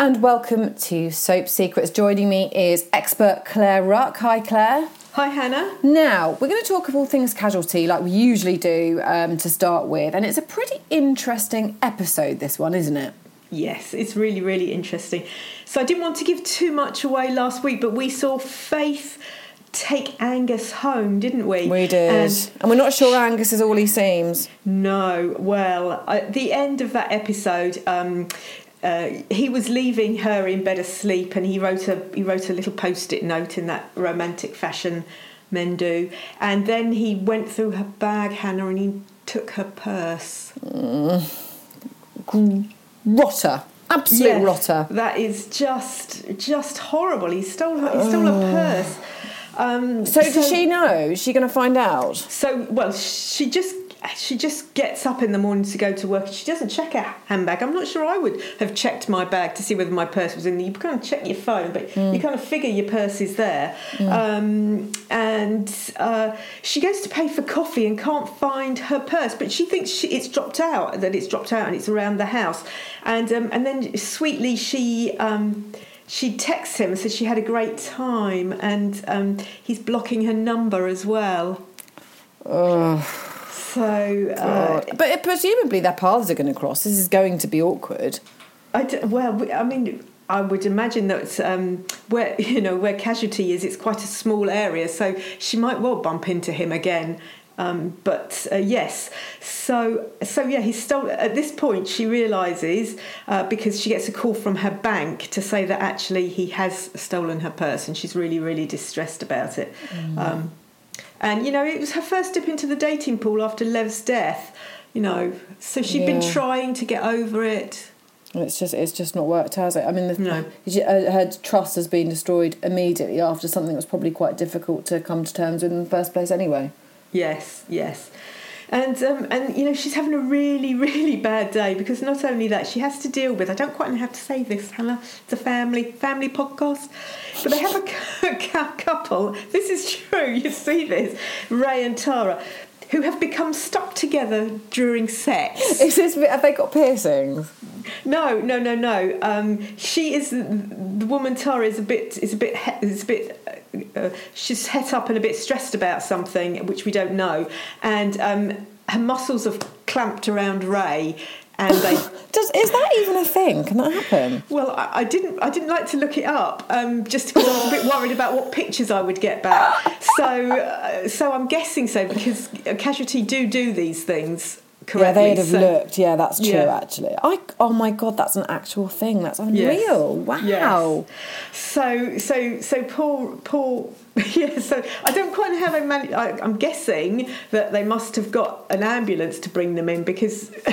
and welcome to Soap Secrets. Joining me is expert Claire Ruck. Hi, Claire. Hi, Hannah. Now, we're going to talk of all things casualty like we usually do um, to start with, and it's a pretty interesting episode, this one, isn't it? Yes, it's really, really interesting. So, I didn't want to give too much away last week, but we saw Faith take Angus home, didn't we? We did. And, and we're not sure Angus is all he seems. No, well, at the end of that episode, um, uh, he was leaving her in bed asleep, and he wrote a he wrote a little post-it note in that romantic fashion men do, and then he went through her bag, Hannah, and he took her purse. Mm. Rotter, absolute yes, rotter. That is just just horrible. He stole her. He stole her purse. Um, so, so does she know? Is she going to find out? So well, she just she just gets up in the morning to go to work. and She doesn't check her handbag. I'm not sure I would have checked my bag to see whether my purse was in there. You kind of check your phone, but mm. you kind of figure your purse is there. Mm. Um, and uh, she goes to pay for coffee and can't find her purse, but she thinks she, it's dropped out, that it's dropped out and it's around the house. And um, and then sweetly she. Um, she texts him and says she had a great time, and um, he's blocking her number as well. Oh. So, uh, but presumably their paths are going to cross. This is going to be awkward. I d- well, I mean, I would imagine that um, where you know where casualty is, it's quite a small area, so she might well bump into him again. Um, but uh, yes, so so yeah, he stole. At this point, she realizes uh, because she gets a call from her bank to say that actually he has stolen her purse, and she's really really distressed about it. Mm. Um, and, you know, it was her first dip into the dating pool after Lev's death, you know. So she had yeah. been trying to get over it. It's just it's just not worked, has it? I mean, the, no. Her trust has been destroyed immediately after something that was probably quite difficult to come to terms with in the first place, anyway. Yes, yes and um, and you know she's having a really really bad day because not only that she has to deal with I don't quite know how to say this Hannah it's a family family podcast but they have a couple this is true you see this Ray and Tara who have become stuck together during sex. Is this, have they got piercings? No, no, no, no. Um, she is the woman. Tara is a bit is a bit is a bit uh, she's het up and a bit stressed about something which we don't know, and um, her muscles have clamped around Ray. And they does is that even a thing? Can that happen? Well, I, I didn't. I didn't like to look it up, um, just because I was a bit worried about what pictures I would get back. So, uh, so I'm guessing so because Casualty do do these things correctly. Yeah, they'd have so, looked. Yeah, that's true. Yeah. Actually, I oh my god, that's an actual thing. That's unreal. Yes. Wow. Yes. So so so Paul Paul. Yeah, so I don't quite know how man. I, I'm guessing that they must have got an ambulance to bring them in because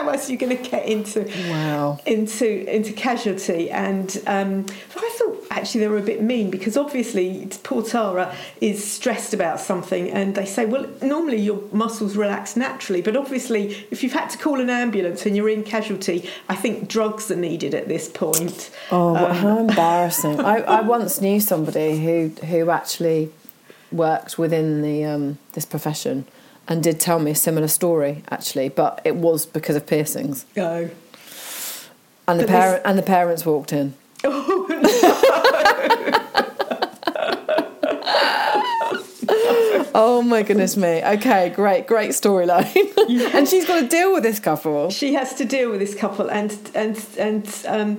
how else are you going to get into wow into into casualty? And um, I thought actually they were a bit mean because obviously poor Tara is stressed about something, and they say, well, normally your muscles relax naturally, but obviously if you've had to call an ambulance and you're in casualty, I think drugs are needed at this point. Oh, um, how embarrassing! I, I once knew somebody who who actually worked within the um, this profession and did tell me a similar story actually, but it was because of piercings. Oh. And the parent and the parents walked in. Oh no. oh my goodness me. Okay, great, great storyline. Yeah. and she's got to deal with this couple. She has to deal with this couple and and and um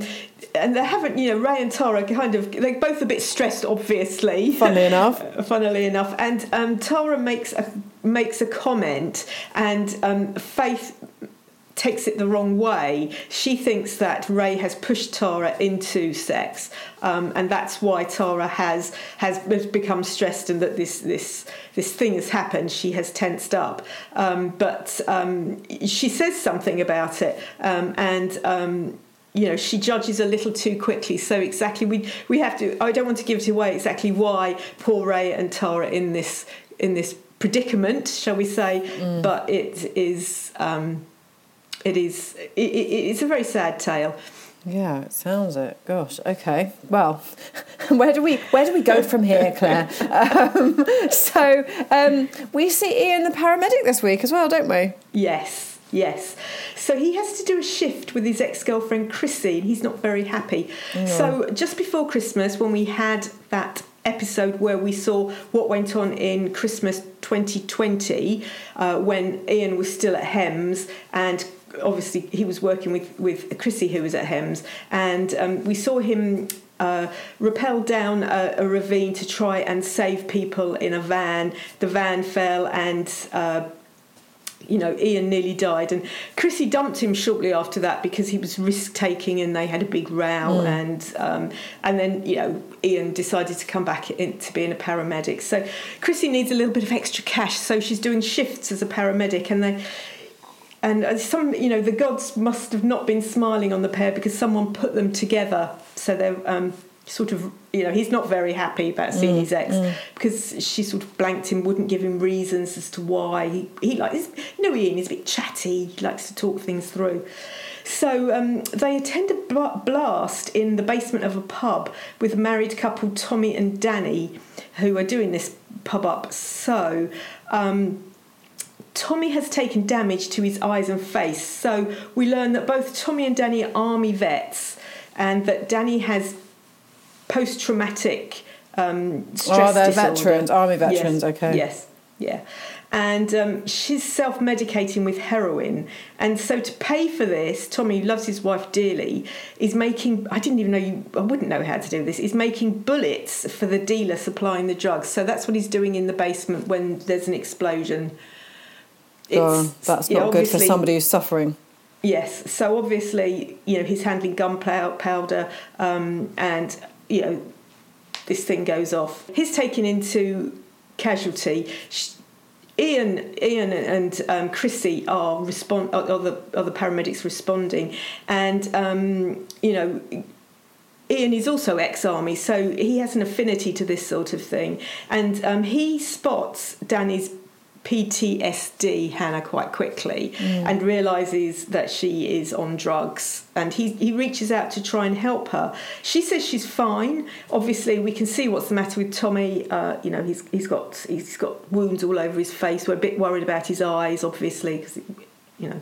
and they haven't, you know, Ray and Tara kind of, they're both a bit stressed, obviously. Funnily enough. Funnily enough. And um, Tara makes a, makes a comment, and um, Faith takes it the wrong way. She thinks that Ray has pushed Tara into sex, um, and that's why Tara has has become stressed and that this this this thing has happened. She has tensed up, um, but um, she says something about it, um, and um, you know she judges a little too quickly so exactly we we have to i don't want to give it away exactly why poor ray and tara in this in this predicament shall we say mm. but it is um, it is it, it, it's a very sad tale yeah, it sounds it. Gosh. Okay. Well, where do we where do we go from here, Claire? um, so um, we see Iain the paramedic this week as well, don't we? Yes Yes. So he has to do a shift with his ex girlfriend Chrissy, and he's not very happy. So just before Christmas, when we had that episode where we saw what went on in Christmas 2020, uh, when Iain was still at Hems and obviously he was working with, with Chrissy, who was at Hems, and um, we saw him. Uh, rappel down a, a ravine to try and save people in a van. The van fell and uh, you know, Iain nearly died, and Chrissy dumped him shortly after that because he was risk taking, and they had a big row, and um, and then you know Iain decided to come back into being a paramedic. So Chrissy needs a little bit of extra cash, so she's doing shifts as a paramedic, and they. And uh, some, you know, the gods must have not been smiling on the pair because someone put them together. So they're um, sort of, you know, he's not very happy about seeing his ex because she sort of blanked him, wouldn't give him reasons as to why. He, he likes, you know, Iain is a bit chatty, he likes to talk things through. So um, they attend a blast in the basement of a pub with a married couple Tommy and Danny, who are doing this pub up. So um, Tommy has taken damage to his eyes and face. So we learn that both Tommy and Danny are army vets, and that Danny has post-traumatic um, stress Oh, they're disorder. veterans, army Yes, veterans, okay. Yes, yeah. And um, she's self medicating with heroin. And so, to pay for this, Tommy who loves his wife dearly, is making, I didn't even know you, I wouldn't know how to do this, is making bullets for the dealer supplying the drugs. So, that's what he's doing in the basement when there's an explosion. Oh, It's- that's yeah, not good for somebody who's suffering. Yes, so obviously, you know, he's handling gunpowder, um, and you know, this thing goes off. He's taken into casualty. Sh- Iain, Iain, and um, Chrissy are respond are, are the are the paramedics responding, and um, you know. Iain is also ex-army, so he has an affinity to this sort of thing, and um, he spots Danny's PTSD, Hannah, quite quickly, and realizes that she is on drugs. And he, he reaches out to try and help her. She says she's fine. Obviously, we can see what's the matter with Tommy. Uh, you know, he's he's got he's got wounds all over his face. We're a bit worried about his eyes, obviously, because you know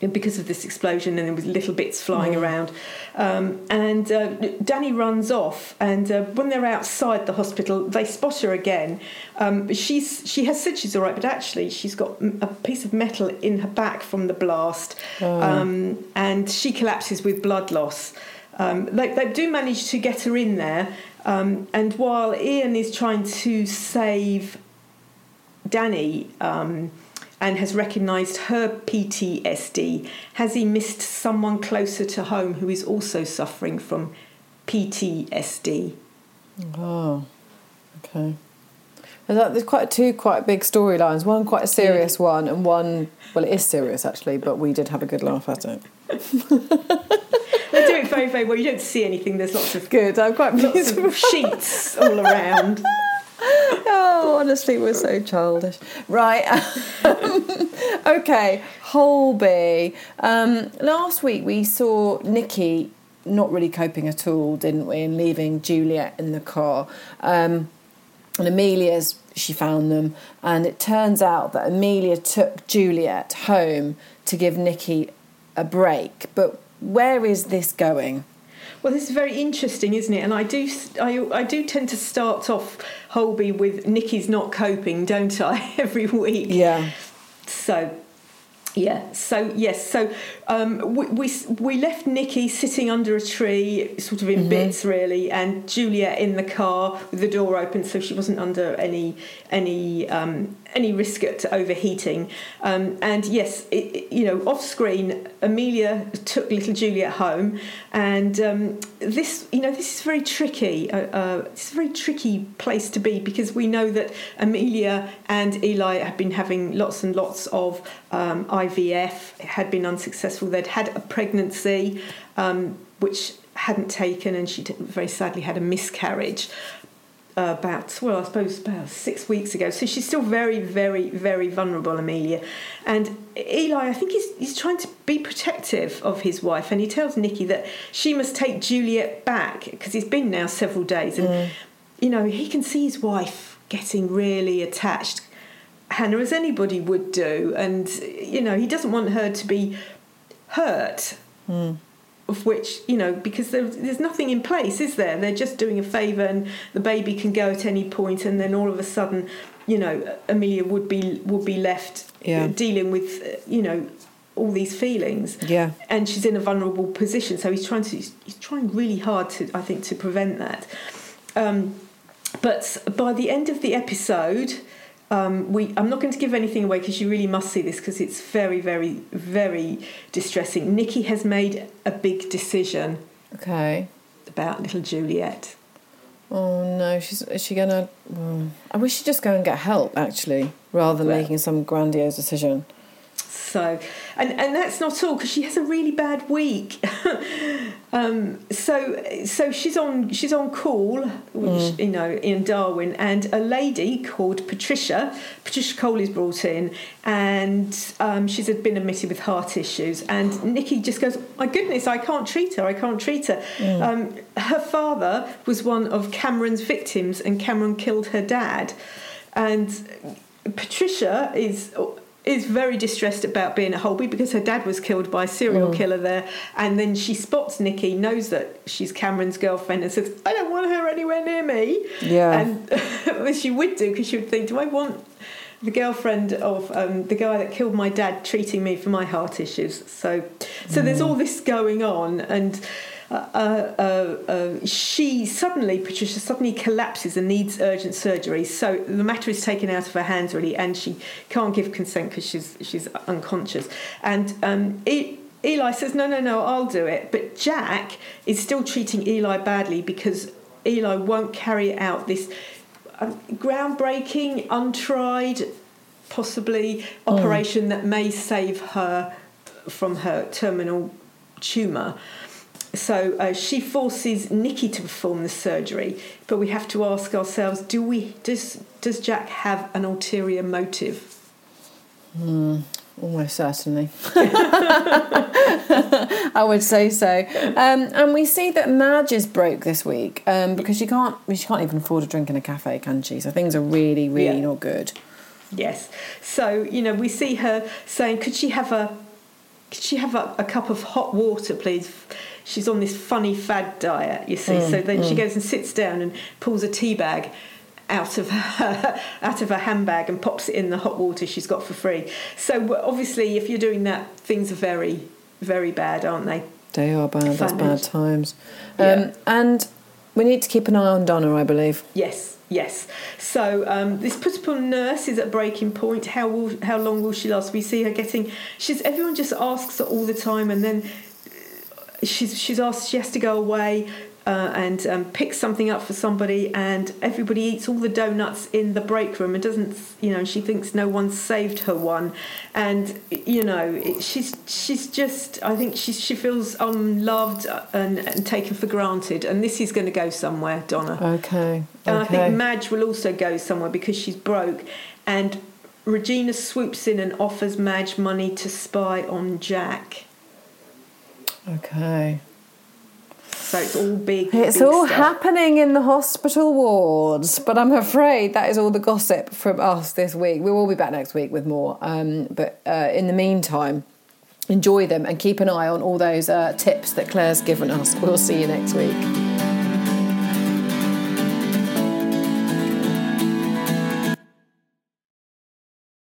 because of this explosion and there was little bits flying around. Um, and uh, danny runs off and uh, when they're outside the hospital they spot her again. Um, she's she has said she's all right but actually she's got a piece of metal in her back from the blast. Um, and she collapses with blood loss. Um, they, they do manage to get her in there. Um, and while ian is trying to save Danny um, and has recognised her PTSD, has he missed someone closer to home who is also suffering from PTSD? Oh, okay. There's, like- there's quite two quite big storylines. One quite a serious one, and one well, it is serious actually, but we did have a good laugh at it. They do it very, very well. You don't see anything. There's lots of Good. I'm quite lots of sheets all around. oh, honestly, we're so childish. Right. okay, Holby. Um, last week we saw Nicky not really coping at all, didn't we, and leaving Juliet in the car. Um, and Amelia's, she found them, and it turns out that Amelia took Juliet home to give Nicky a break. But where is this going? Well, this is very interesting, isn't it? And I do, I, I do tend to start off Holby with Nicky's not coping, don't I? Every week. Yeah. So, yeah. So yes. So um, we, we we left Nicky sitting under a tree, sort of in bits, really, and Juliet in the car with the door open, so she wasn't under any any um, any risk at overheating. Um, and yes, it, you know, off screen, Amelia took little Juliet home, and um, this you know this is very tricky. Uh, uh, it's a very tricky place to be because we know that Amelia and Eli have been having lots and lots of um, IVF. It had been unsuccessful. They'd had a pregnancy, um, which hadn't taken, and she very sadly had a miscarriage uh, about well, I suppose about six weeks ago. So she's still very, very, very vulnerable, Amelia. And Eli, I think he's he's trying to be protective of his wife, and he tells Nicky that she must take Juliet back because he's been now several days, and you know he can see his wife getting really attached. Hannah as anybody would do, and you know he doesn't want her to be hurt. Mm. Of which you know, because there's, there's nothing in place, is there? They're just doing a favour, and the baby can go at any point, and then all of a sudden, you know, Amelia would be would be left Yeah. dealing with you know all these feelings Yeah. and she's in a vulnerable position. So he's trying to he's trying really hard to I think to prevent that. Um, but by the end of the episode, um, we I'm not going to give anything away because you really must see this because it's very very very distressing. Nicky has made a big decision Okay. about little Juliet. Oh no, she's is she gonna? Well, I wish she'd just go and get help actually, rather than Well- making some grandiose decision. So, and and that's not all because she has a really bad week. um, so so she's on she's on call, which you know in Darwin, and a lady called Patricia Patricia Cole is brought in, and um, she's been admitted with heart issues. And Nicky just goes, "My goodness, I can't treat her. I can't treat her." Um, her father was one of Cameron's victims, and Cameron killed her dad, and Patricia is is very distressed about being at Holby because her dad was killed by a serial killer there, and then she spots Nicky, knows that she's Cameron's girlfriend, and says, "I don't want her anywhere near me." Yeah. and she would do because she would think, "Do I want?" The girlfriend of um, the guy that killed my dad treating me for my heart issues. So, so there's all this going on, and uh, uh, uh, she suddenly, Patricia suddenly collapses and needs urgent surgery. So the matter is taken out of her hands really, and she can't give consent because she's she's unconscious. And um, E- Eli says, "No, no, no, I'll do it." But Jac is still treating Eli badly because Eli won't carry out this um, groundbreaking, untried, possibly operation that may save her from her terminal tumour. So uh, she forces Nicky to perform the surgery, but we have to ask ourselves: Do we? Does does Jac have an ulterior motive? Almost certainly. I would say so. Um, and we see that Madge is broke this week um, because she can't she can't even afford a drink in a cafe, can she? So things are really, really Yeah. not good. Yes. So you know, we see her saying, "Could she have a, could she have a, a cup of hot water, please?" She's on this funny fad diet, you see. so then she goes and sits down and pulls a tea bag out of her out of her handbag and pops it in the hot water she's got for free. So obviously, if you're doing that, things are very, very bad, aren't they? They are bad. That's bad times. Um, Yeah. And we need to keep an eye on Donna, I believe. Yes, yes. So um, this put upon nurse is at breaking point. How will how long will she last? We see her getting. She's everyone just asks her all the time, and then she's she's asked she has to go away. Uh, and um, pick something up for somebody, and everybody eats all the donuts in the break room and doesn't, you know. She thinks no one saved her one, and you know it, she's she's just. I think she she feels unloved and, and taken for granted, and this is going to go somewhere, Donna. Okay. And I think Madge will also go somewhere because she's broke. And Regina swoops in and offers Madge money to spy on Jac. Okay. So it's all big. It's big all stuff. happening in the hospital wards, but I'm afraid that is all the gossip from us this week. We will be back next week with more. Um, but uh, in the meantime, enjoy them and keep an eye on all those uh, tips that Claire's given us. We'll see you next week.